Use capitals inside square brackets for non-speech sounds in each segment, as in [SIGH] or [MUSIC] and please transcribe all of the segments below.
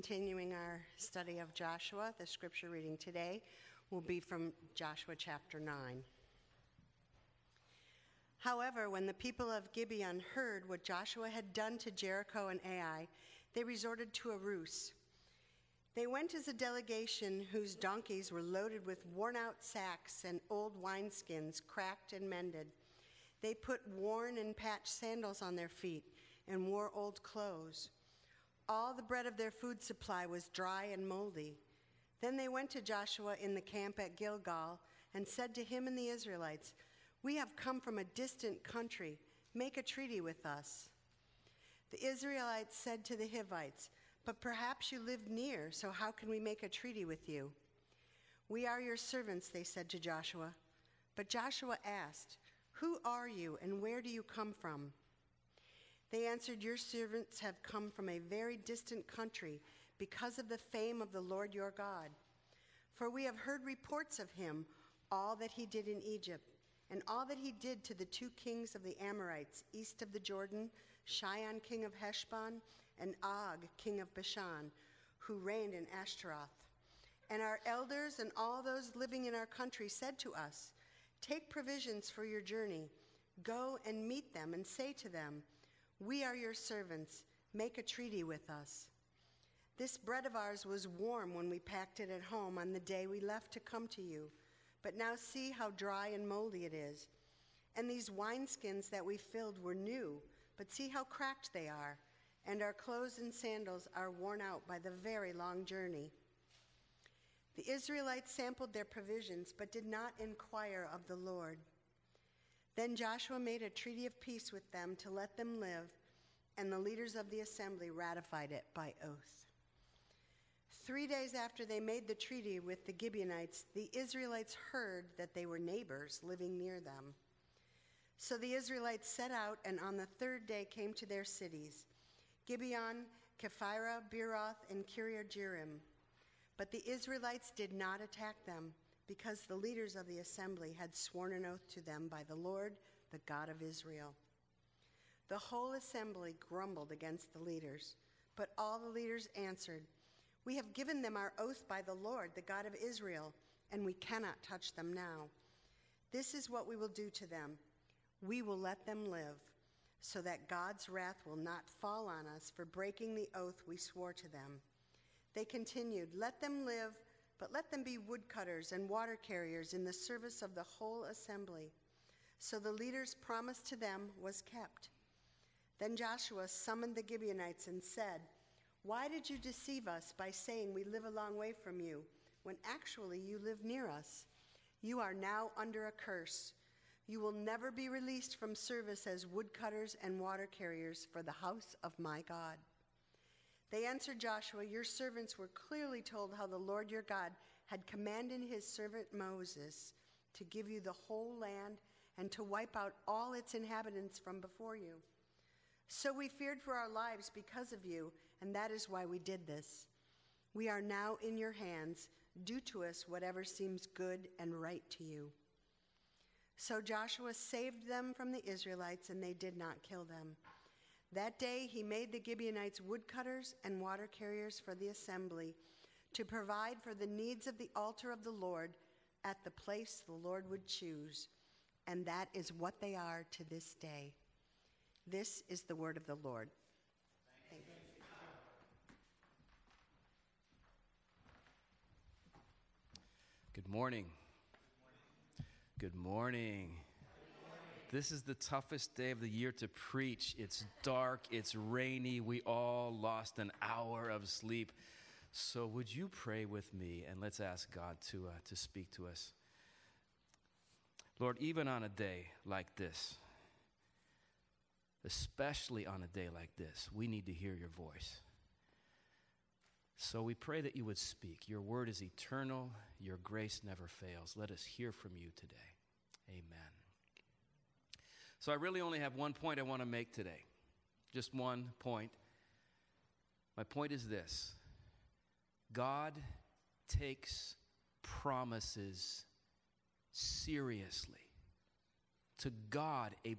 Continuing our study of Joshua, the scripture reading today will be from Joshua chapter 9. However, when the people of Gibeon heard what Joshua had done to Jericho and Ai, they resorted to a ruse. They went as a delegation whose donkeys were loaded with worn out sacks and old wineskins, cracked and mended. They put worn and patched sandals on their feet and wore old clothes. All the bread of their food supply was dry and moldy. Then they went to Joshua in the camp at Gilgal and said to him and the Israelites, We have come from a distant country. Make a treaty with us. The Israelites said to the Hivites, But perhaps you live near, so how can we make a treaty with you? We are your servants, they said to Joshua. But Joshua asked, Who are you and where do you come from? They answered, Your servants have come from a very distant country because of the fame of the Lord your God. For we have heard reports of him, all that he did in Egypt, and all that he did to the two kings of the Amorites east of the Jordan, Sihon, king of Heshbon, and Og, king of Bashan, who reigned in Ashtaroth. And our elders and all those living in our country said to us, Take provisions for your journey, go and meet them, and say to them, we are your servants. Make a treaty with us. This bread of ours was warm when we packed it at home on the day we left to come to you, but now see how dry and moldy it is. And these wineskins that we filled were new, but see how cracked they are, and our clothes and sandals are worn out by the very long journey. The Israelites sampled their provisions, but did not inquire of the Lord. Then Joshua made a treaty of peace with them to let them live, and the leaders of the assembly ratified it by oath. Three days after they made the treaty with the Gibeonites, the Israelites heard that they were neighbors living near them. So the Israelites set out, and on the third day came to their cities Gibeon, Kephirah, Beeroth, and Kiriath-jearim. But the Israelites did not attack them because the leaders of the assembly had sworn an oath to them by the Lord, the God of Israel. The whole assembly grumbled against the leaders, but all the leaders answered, We have given them our oath by the Lord, the God of Israel, and we cannot touch them now. This is what we will do to them we will let them live, so that God's wrath will not fall on us for breaking the oath we swore to them. They continued, Let them live but let them be woodcutters and water carriers in the service of the whole assembly. So the leader's promise to them was kept. Then Joshua summoned the Gibeonites and said, Why did you deceive us by saying we live a long way from you, when actually you live near us? You are now under a curse. You will never be released from service as woodcutters and water carriers for the house of my God. They answered Joshua, Your servants were clearly told how the Lord your God had commanded his servant Moses to give you the whole land and to wipe out all its inhabitants from before you. So we feared for our lives because of you, and that is why we did this. We are now in your hands. Do to us whatever seems good and right to you. So Joshua saved them from the Israelites, and they did not kill them. That day he made the Gibeonites woodcutters and water carriers for the assembly to provide for the needs of the altar of the Lord at the place the Lord would choose. And that is what they are to this day. This is the word of the Lord. Good morning. Good morning. This is the toughest day of the year to preach. It's dark, it's rainy. We all lost an hour of sleep. So, would you pray with me and let's ask God to, uh, to speak to us? Lord, even on a day like this, especially on a day like this, we need to hear your voice. So we pray that you would speak. Your word is eternal, your grace never fails. Let us hear from you today. Amen. So I really only have one point I want to make today. Just one point. My point is this God takes promises seriously. To God, a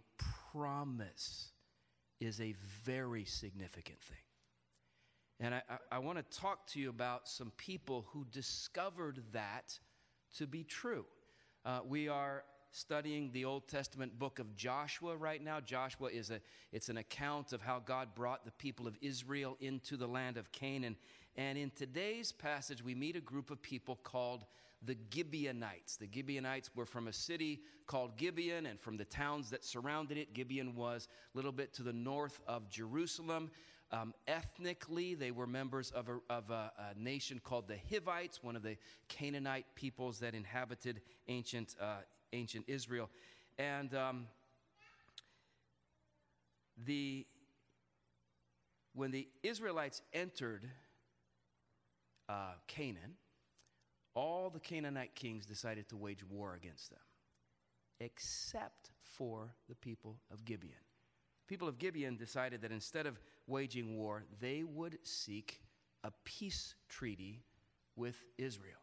promise is a very significant thing. And I, I, I want to talk to you about some people who discovered that to be true. Uh, we are studying the Old Testament book of Joshua right now. Joshua is a it's an account of how God brought the people of Israel into the land of Canaan. And in today's passage, we meet a group of people called the Gibeonites. The Gibeonites were from a city called Gibeon and from the towns that surrounded it. Gibeon was a little bit to the north of Jerusalem. Um, ethnically, they were members of, a, of a, a, nation called the Hivites, one of the Canaanite peoples that inhabited ancient, uh, ancient Israel. And um, the, when the Israelites entered uh, Canaan, all the Canaanite kings decided to wage war against them, except for the people of Gibeon. People of Gibeon decided that instead of waging war, they would seek a peace treaty with Israel.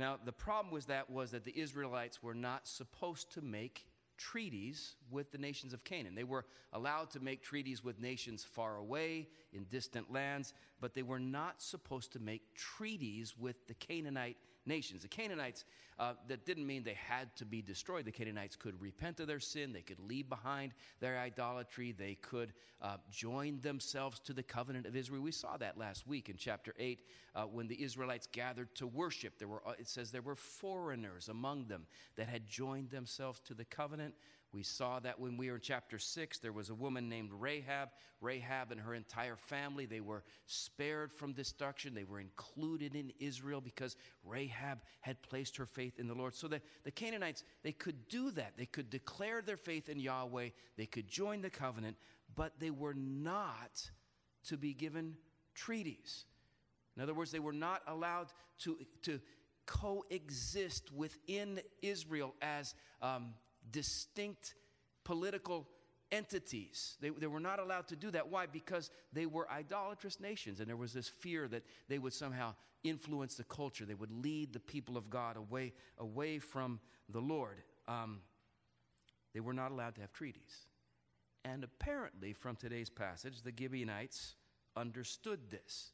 Now, the problem was that was that the Israelites were not supposed to make treaties with the nations of Canaan. They were allowed to make treaties with nations far away in distant lands, but they were not supposed to make treaties with the Canaanite nations. The Canaanites, uh, that didn't mean they had to be destroyed. The Canaanites could repent of their sin, they could leave behind their idolatry, they could uh, join themselves to the covenant of Israel. We saw that last week in chapter 8 uh, when the Israelites gathered to worship. There were, uh, it says there were foreigners among them that had joined themselves to the covenant. We saw that when we were in chapter 6, there was a woman named Rahab. Rahab and her entire family, they were spared from destruction. They were included in Israel because Rahab had placed her faith in the Lord. So that the Canaanites, they could do that. They could declare their faith in Yahweh, they could join the covenant, but they were not to be given treaties. In other words, they were not allowed to, to coexist within Israel as um, distinct political entities. They, they were not allowed to do that. Why? Because they were idolatrous nations, and there was this fear that they would somehow influence the culture. They would lead the people of God away, away from the Lord. Um, they were not allowed to have treaties. And apparently, from today's passage, the Gibeonites understood this.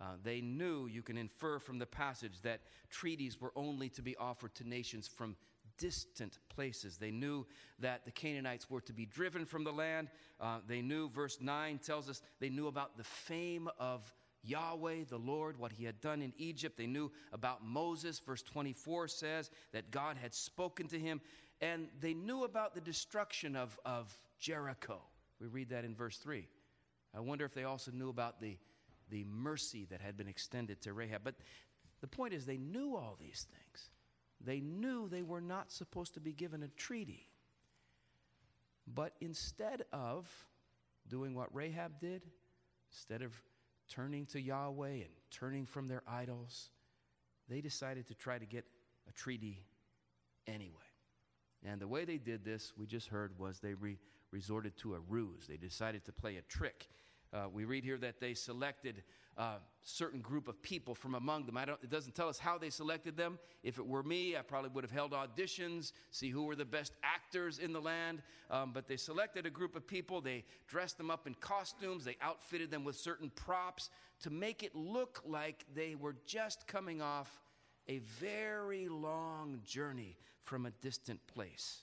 Uh, they knew, you can infer from the passage, that treaties were only to be offered to nations from distant places. They knew that the Canaanites were to be driven from the land. Uh, they knew, verse 9 tells us, they knew about the fame of Yahweh, the Lord, what he had done in Egypt. They knew about Moses. Verse 24 says that God had spoken to him. And they knew about the destruction of, of Jericho. We read that in verse 3. I wonder if they also knew about the, the mercy that had been extended to Rahab. But the point is, they knew all these things. They knew they were not supposed to be given a treaty. But instead of doing what Rahab did, instead of turning to Yahweh and turning from their idols, they decided to try to get a treaty anyway. And the way they did this, we just heard, was they re- resorted to a ruse. They decided to play a trick. Uh, we read here that they selected uh, certain group of people from among them. It doesn't tell us how they selected them. If it were me, I probably would have held auditions, see who were the best actors in the land. Um, but they selected a group of people. They dressed them up in costumes. They outfitted them with certain props to make it look like they were just coming off a very long journey from a distant place.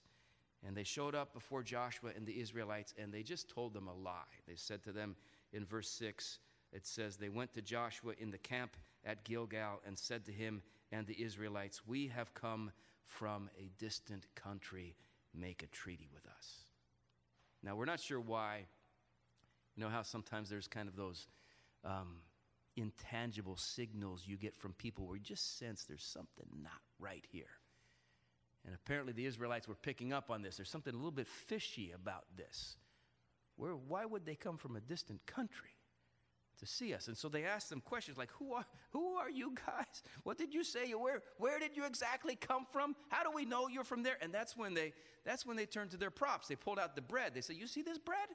And they showed up before Joshua and the Israelites, and they just told them a lie. They said to them in verse 6, it says, They went to Joshua in the camp at Gilgal and said to him and the Israelites, We have come from a distant country. Make a treaty with us. Now, we're not sure why. You know how sometimes there's kind of those um, intangible signals you get from people where you just sense there's something not right here. And apparently the Israelites were picking up on this. There's something a little bit fishy about this. Where, why would they come from a distant country? to see us. And so they asked them questions like, Who are, who are you guys? What did you say? Where, where did you exactly come from? How do we know you're from there? And that's when they that's when they turned to their props. They pulled out the bread. They said, You see this bread?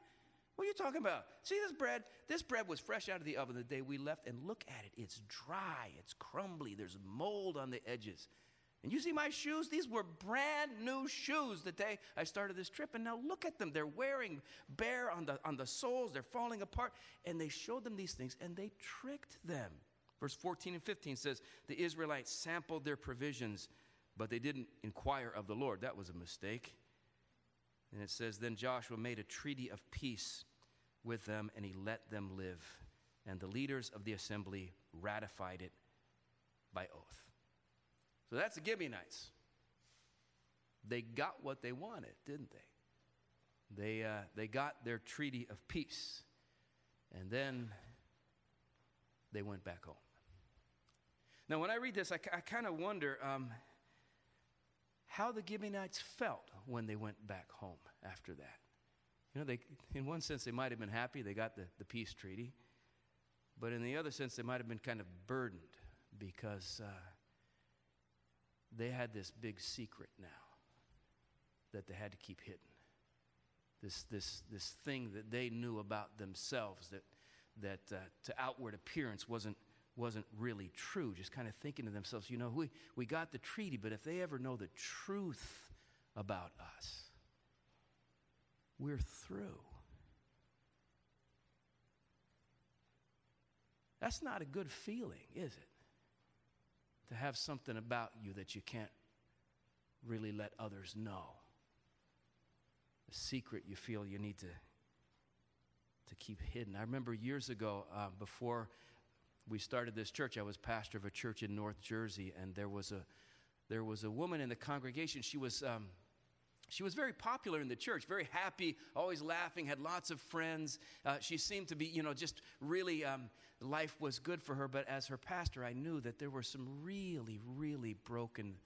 What are you talking about? See this bread? This bread was fresh out of the oven the day we left, and look at it. It's dry, it's crumbly, there's mold on the edges. And you see my shoes? These were brand new shoes the day I started this trip. And now look at them. They're wearing bare on the, on the soles, they're falling apart. And they showed them these things and they tricked them. Verse 14 and 15 says, The Israelites sampled their provisions, but they didn't inquire of the Lord. That was a mistake. And it says, Then Joshua made a treaty of peace with them, and he let them live. And the leaders of the assembly ratified it by oath. So that's the Gibeonites. They got what they wanted, didn't they? They, uh, they got their treaty of peace. And then they went back home. Now, when I read this, I, I kind of wonder um, how the Gibeonites felt when they went back home after that. You know, they, in one sense, they might have been happy they got the, the peace treaty, but in the other sense, they might have been kind of burdened because uh, they had this big secret now that they had to keep hidden. This, this, this thing that they knew about themselves that, that uh, to outward appearance wasn't, wasn't really true. Just kind of thinking to themselves, you know, we, we got the treaty, but if they ever know the truth about us, we're through. That's not a good feeling, is it? Have something about you that you can't really let others know. A secret you feel you need to, to keep hidden. I remember years ago, uh, before we started this church, I was pastor of a church in North Jersey, and there was a, there was a woman in the congregation. She was. Um, she was very popular in the church, very happy, always laughing, had lots of friends. Uh, she seemed to be, you know, just really, um, life was good for her. But as her pastor, I knew that there were some really, really broken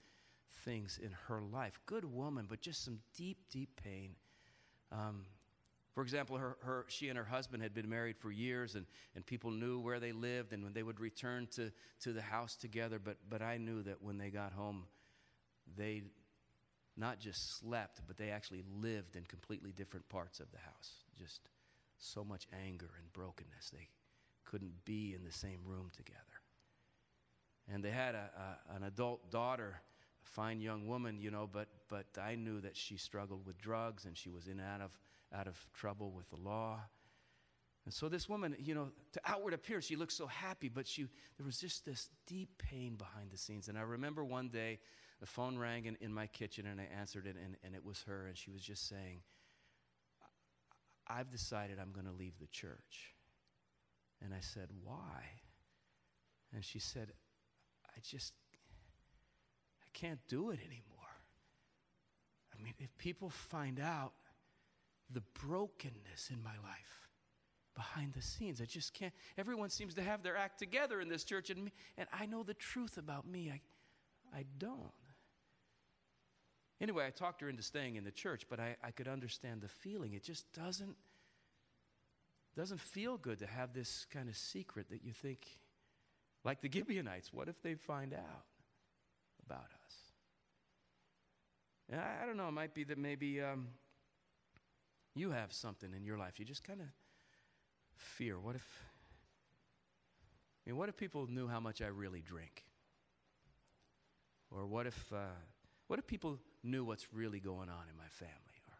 things in her life. Good woman, but just some deep, deep pain. Um, for example, her, her, she and her husband had been married for years, and, and people knew where they lived and when they would return to, to the house together. But, but I knew that when they got home, they not just slept, but they actually lived in completely different parts of the house. Just so much anger and brokenness. They couldn't be in the same room together. And they had a, a, an adult daughter, a fine young woman, you know, but, but I knew that she struggled with drugs and she was in out of, out of trouble with the law. And so this woman, you know, to outward appearance, she looked so happy, but she, there was just this deep pain behind the scenes. And I remember one day the phone rang in, in my kitchen and I answered it, and, and it was her, and she was just saying, I've decided I'm going to leave the church. And I said, Why? And she said, I just, I can't do it anymore. I mean, if people find out the brokenness in my life behind the scenes, I just can't. Everyone seems to have their act together in this church, and, me, and I know the truth about me. I, I don't. Anyway, I talked her into staying in the church, but I, I could understand the feeling. It just doesn't, doesn't feel good to have this kind of secret that you think, like the Gibeonites, what if they find out about us? And I, I don't know, it might be that maybe um, you have something in your life. You just kind of fear. What if, I mean, what if people knew how much I really drink? Or what if, uh, what if people knew what's really going on in my family? Or,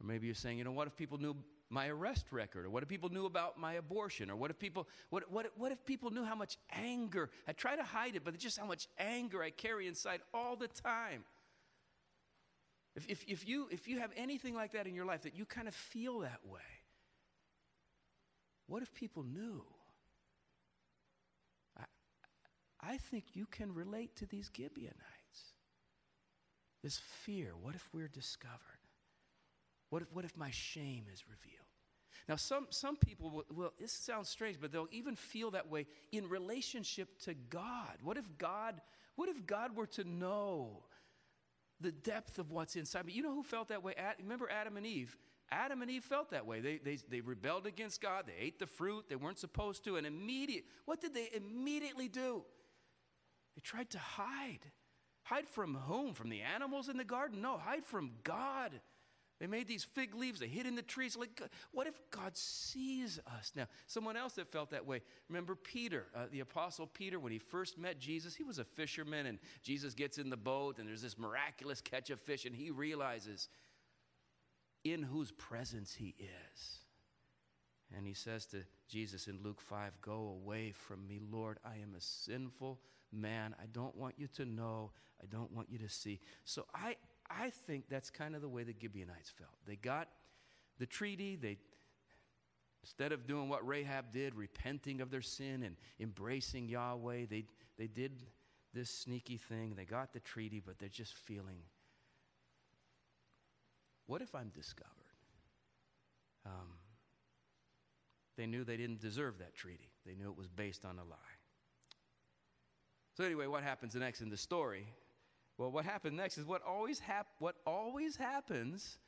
or maybe you're saying, you know, what if people knew my arrest record? Or what if people knew about my abortion? Or what if people, what, what, what if people knew how much anger, I try to hide it, but just how much anger I carry inside all the time? If, if, if, you, if you have anything like that in your life, that you kind of feel that way, what if people knew? I, I think you can relate to these Gibeonites. This fear what if we're discovered? What if, what if my shame is revealed? Now, some, some people will, well, this sounds strange, but they'll even feel that way in relationship to God. What if God, what if God were to know the depth of what's inside me? You know who felt that way? Remember Adam and Eve? Adam and Eve felt that way. They, they, they rebelled against God. They ate the fruit they weren't supposed to. And immediate, what did they immediately do? They tried to hide. Hide from whom? From the animals in the garden? No, hide from God. They made these fig leaves, they hid in the trees. Like, what if God sees us? Now, someone else that felt that way. Remember Peter, uh, the apostle Peter, when he first met Jesus, he was a fisherman, and Jesus gets in the boat, and there's this miraculous catch of fish, and he realizes in whose presence he is. And he says to Jesus in Luke 5, Go away from me, Lord. I am a sinful man. I don't want you to know. I don't want you to see. So I, I think that's kind of the way the Gibeonites felt. They got the treaty, they instead of doing what Rahab did, repenting of their sin and embracing Yahweh, they, they did this sneaky thing. They got the treaty, but they're just feeling what if I'm discovered? Um, they knew they didn't deserve that treaty, they knew it was based on a lie. So, anyway, what happens next in the story well, what happened next is what always, hap- what always happens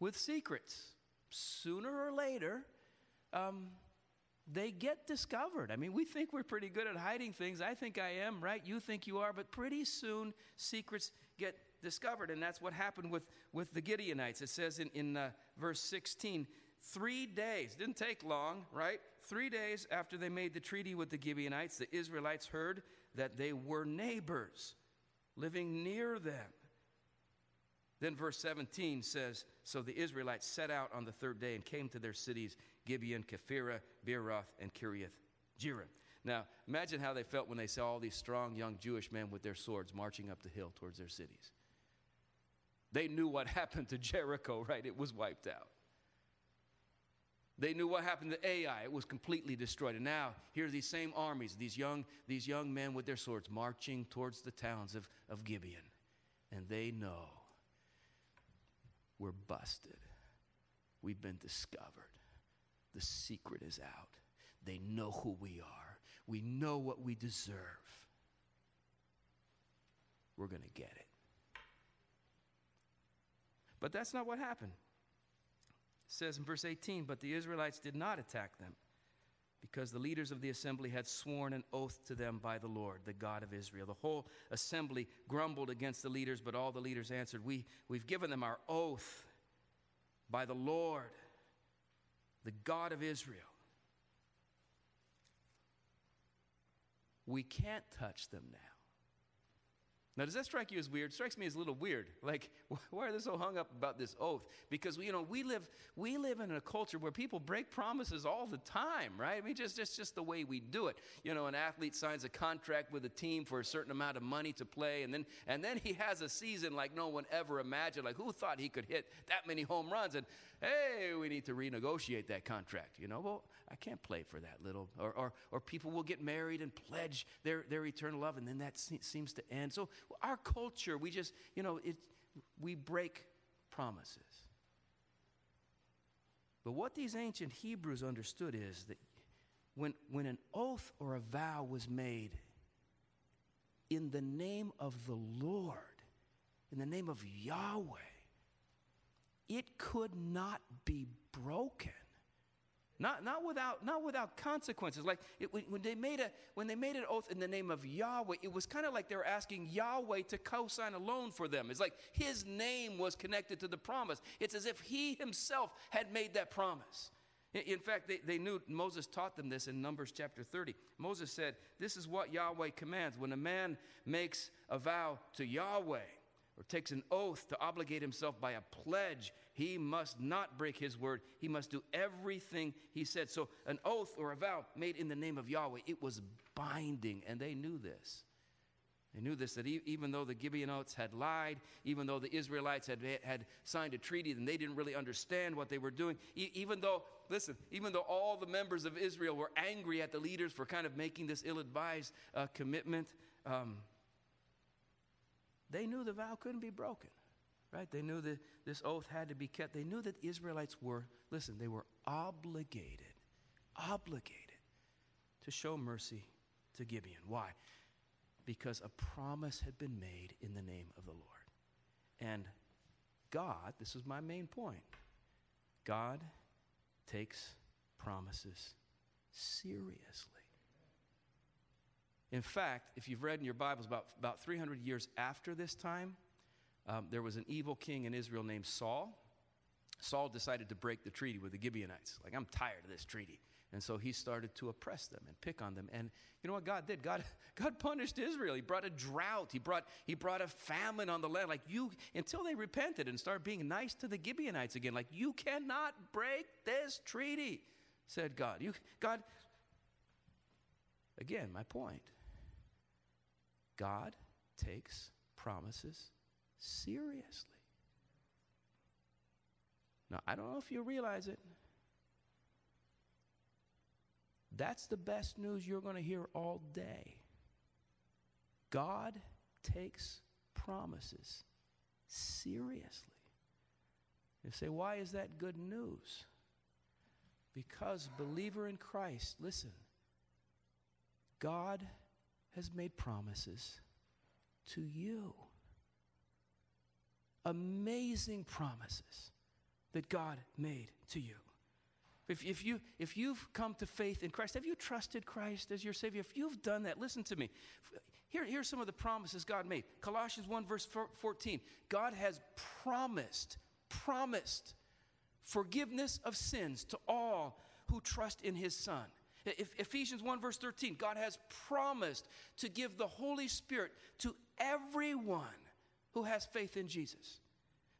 with secrets. Sooner or later, um, they get discovered. I mean, we think we're pretty good at hiding things. I think I am, right? You think you are, but pretty soon secrets get discovered. And that's what happened with, with the Gibeonites. It says in, in uh, verse 16, three days, didn't take long, right? Three days after they made the treaty with the Gibeonites, the Israelites heard that they were neighbors living near them. Then verse 17 says So the Israelites set out on the third day and came to their cities Gibeon, Kephirah, Beeroth, and Kiriath Jearim. Now, imagine how they felt when they saw all these strong young Jewish men with their swords marching up the hill towards their cities. They knew what [LAUGHS] happened to Jericho, right? It was wiped out. They knew what happened to Ai. It was completely destroyed. And now, here are these same armies, these young, these young men with their swords marching towards the towns of, of Gibeon. And they know we're busted. We've been discovered. The secret is out. They know who we are. We know what we deserve. We're going to get it. But that's not what happened says in verse 18, But the Israelites did not attack them, because the leaders of the assembly had sworn an oath to them by the Lord, the God of Israel. The whole assembly grumbled against the leaders, but all the leaders answered, we, We've given them our oath by the Lord, the God of Israel. We can't touch them now. Now, does that strike you as weird? It strikes me as a little weird. Like, [LAUGHS] why are they so hung up about this oath? Because you know we live we live in a culture where people break promises all the time, right? I mean, just just just the way we do it. You know, an athlete signs a contract with a team for a certain amount of money to play, and then and then he has a season like no one ever imagined. Like, who thought he could hit that many home runs? And hey, we need to renegotiate that contract. You know, well, I can't play for that little. Or, or, or people will get married and pledge their, their eternal love, and then that se- seems to end. So our culture, we just, you know, it, we break promises. But what these ancient Hebrews understood is that when, when an oath or a vow was made in the name of the Lord, in the name of Yahweh, it could not be broken. Not, not, without, not without consequences. Like it, when, they made a, when they made an oath in the name of Yahweh, it was kind of like they were asking Yahweh to co sign a loan for them. It's like his name was connected to the promise. It's as if he himself had made that promise. In fact, they, they knew Moses taught them this in Numbers chapter 30. Moses said, This is what Yahweh commands. When a man makes a vow to Yahweh, or takes an oath to obligate himself by a pledge, he must not break his word. He must do everything he said. So, an oath or a vow made in the name of Yahweh, it was binding, and they knew this. They knew this that even though the Gibeonites had lied, even though the Israelites had, had signed a treaty and they didn't really understand what they were doing, even though, listen, even though all the members of Israel were angry at the leaders for kind of making this ill advised uh, commitment, um, they knew the vow couldn't be broken, right? They knew that this oath had to be kept. They knew that the Israelites were, listen, they were obligated, obligated to show mercy to Gibeon. Why? Because a promise had been made in the name of the Lord. And God, this is my main point, God takes promises seriously. In fact, if you've read in your Bibles, about, about 300 years after this time, um, there was an evil king in Israel named Saul. Saul decided to break the treaty with the Gibeonites. Like, I'm tired of this treaty. And so he started to oppress them and pick on them. And you know what God did? God, [LAUGHS] God punished Israel. He brought a drought. He brought, he brought a famine on the land. Like you, until they repented and started being nice to the Gibeonites again. Like you cannot break this treaty, said God. You, God, again, my point. God takes promises seriously. Now, I don't know if you realize it. That's the best news you're going to hear all day. God takes promises seriously. You say, why is that good news? Because, believer in Christ, listen, God has made promises to you. Amazing promises that God made to you. If, if, you, if you've come to faith in Christ, have you trusted Christ as your Savior? If you've done that, listen to me. Here, here's some of the promises God made. Colossians 1, verse 14. God has promised, promised forgiveness of sins to all who trust in His Son. Ephesians 1, verse 13. God has promised to give the Holy Spirit to everyone who has faith in Jesus.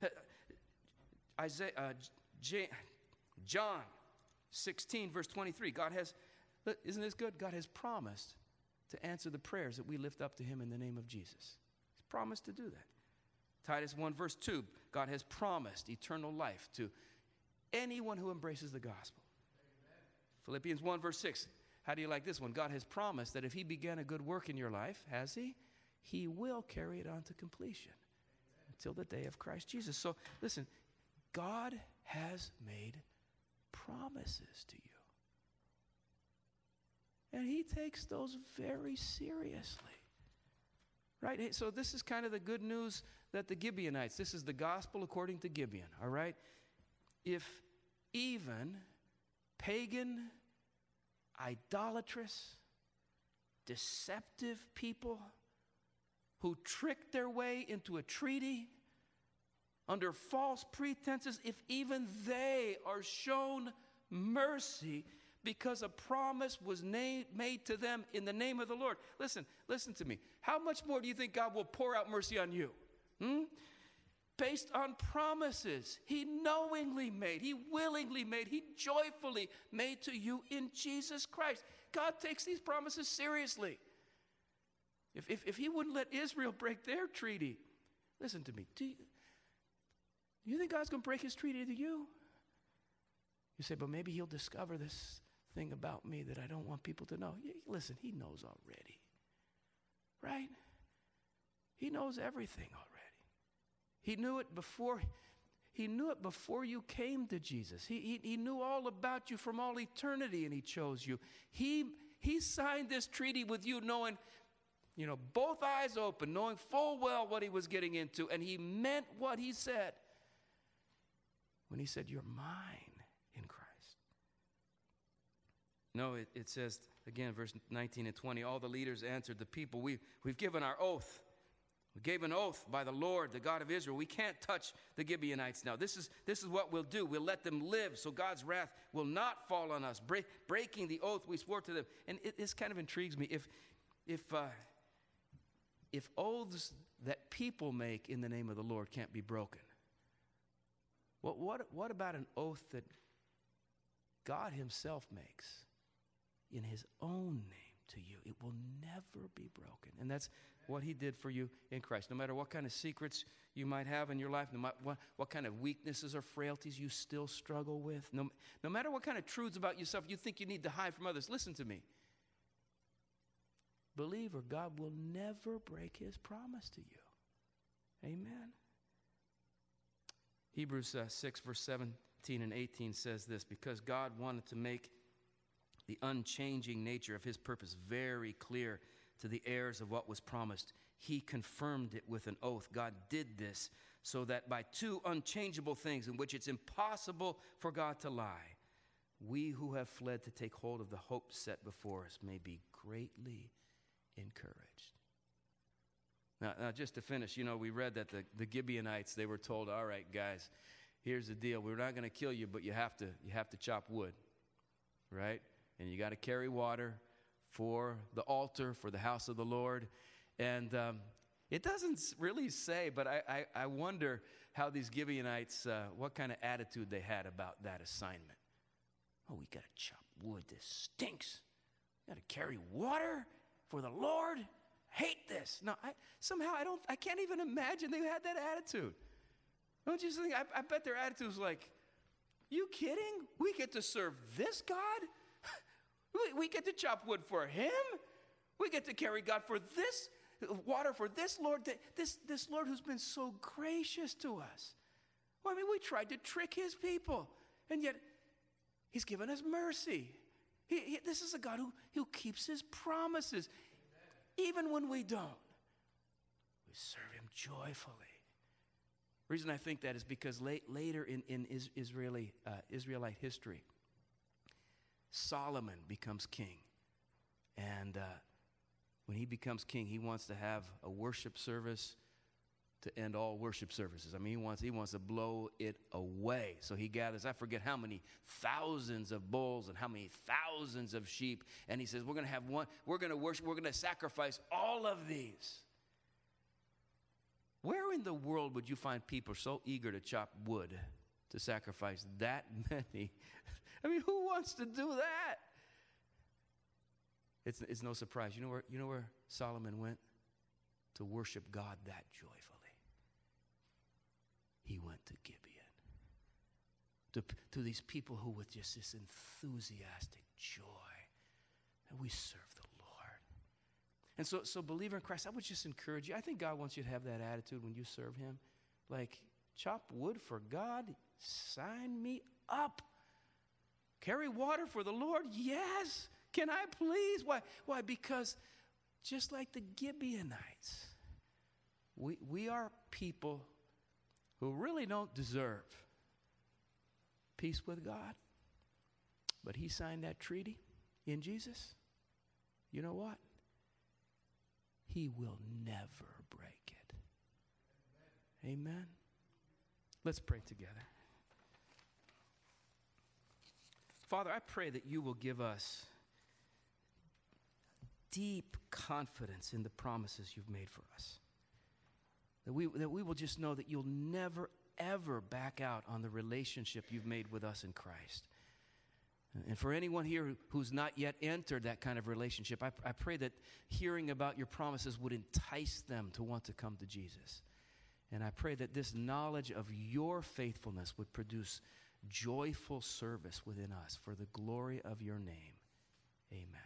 Uh, Isaiah, uh, J- John 16, verse 23. God has, isn't this good? God has promised to answer the prayers that we lift up to Him in the name of Jesus. He's promised to do that. Titus 1, verse 2. God has promised eternal life to anyone who embraces the gospel. Philippians 1, verse 6. How do you like this one? God has promised that if He began a good work in your life, has He? He will carry it on to completion until the day of Christ Jesus. So listen, God has made promises to you. And he takes those very seriously. Right? So, this is kind of the good news that the Gibeonites, this is the gospel according to Gibeon, all right? If even pagan, idolatrous, deceptive people who tricked their way into a treaty under false pretenses, if even they are shown mercy because a promise was made to them in the name of the Lord. Listen, listen to me. How much more do you think God will pour out mercy on you? Hmm? Based on promises He knowingly made, He willingly made, He joyfully made to you in Jesus Christ. God takes these promises seriously. If, if, if He wouldn't let Israel break their treaty, listen to me. Do you, you think God's going to break his treaty to you? You say, but maybe he'll discover this thing about me that I don't want people to know. listen, he knows already. Right? He knows everything already. He knew it before he knew it before you came to Jesus. He, he, he knew all about you from all eternity and he chose you. He, he signed this treaty with you knowing, you know, both eyes open, knowing full well what he was getting into, and he meant what he said when he said, You're mine in Christ. No, it, it says, again, verse 19 and 20, all the leaders answered the people, we, We've given our oath. We gave an oath by the Lord, the God of Israel. We can't touch the Gibeonites now. This is, this is what we'll do. We'll let them live so God's wrath will not fall on us, break, breaking the oath we swore to them. And it, this kind of intrigues me. If, if, uh, if oaths that people make in the name of the Lord can't be broken, what, what, what about an oath that God Himself makes in His own name to you? It will never be broken. And that's what He did for you in Christ. No matter what kind of secrets you might have in your life, no matter what, what kind of weaknesses or frailties you still struggle with, no, no matter what kind of truths about yourself you think you need to hide from others, listen to me. Believer, God will never break His promise to you. Amen. Hebrews uh, 6, verse 17 and 18 says this because God wanted to make the unchanging nature of his purpose very clear to the heirs of what was promised. He confirmed it with an oath. God did this so that by two unchangeable things in which it's impossible for God to lie, we who have fled to take hold of the hope set before us may be greatly encouraged. Now, now, just to finish, you know, we read that the, the Gibeonites, they were told, all right, guys, here's the deal we're not going to kill you, but you have to, you have to chop wood, right? And you got to carry water for the altar, for the house of the Lord. And um, it doesn't really say, but I, I, I wonder how these Gibeonites, uh, what kind of attitude they had about that assignment. Oh, we got to chop wood. This stinks. We got to carry water for the Lord. Hate this. No, I, somehow I don't. I can't even imagine they had that attitude. Don't you think? I, I bet their attitude was like, "You kidding? We get to serve this God. We, we get to chop wood for Him. We get to carry God for this water for this Lord. This this Lord who's been so gracious to us. Well, I mean, we tried to trick His people, and yet He's given us mercy. He, he, this is a God who, who keeps his promises, even when we don't. We serve him joyfully. Reason I think that is because late, later in, in Israeli, uh, Israelite history, Solomon becomes king. And uh, when he becomes king, he wants to have a worship service to end all worship services. I mean, he wants, he wants to blow it away. So he gathers, I forget how many thousands of bulls and how many thousands of sheep. And he says, We're going to have one, we're going to worship, we're going to sacrifice all of these. Where in the world would you find people so eager to chop wood to sacrifice that [LAUGHS] many? I mean, who wants to do that? It's, it's no surprise. You know, where, you know where Solomon went? To worship God that joyfully he went to Gibeon. To, to these people who, with just this enthusiastic joy, that we serve the Lord. And so, so, believer in Christ, I would just encourage you. I think God wants you to have that attitude when you serve Him. Like, chop wood for God, sign me up. Carry water for the Lord, yes. Can I please? Why? Why? Because just like the Gibeonites, we, we are people who really don't deserve peace with God. But he signed that treaty in Jesus. You know what? He will never break it. Amen. Let's pray together. Father, I pray that you will give us deep confidence in the promises you've made for us. That we, that we will just know that you'll never, ever back out on the relationship you've made with us in Christ. And for anyone here who's not yet entered that kind of relationship, I, I pray that hearing about your promises would entice them to want to come to Jesus. And I pray that this knowledge of your faithfulness would produce joyful service within us for the glory of your name. Amen.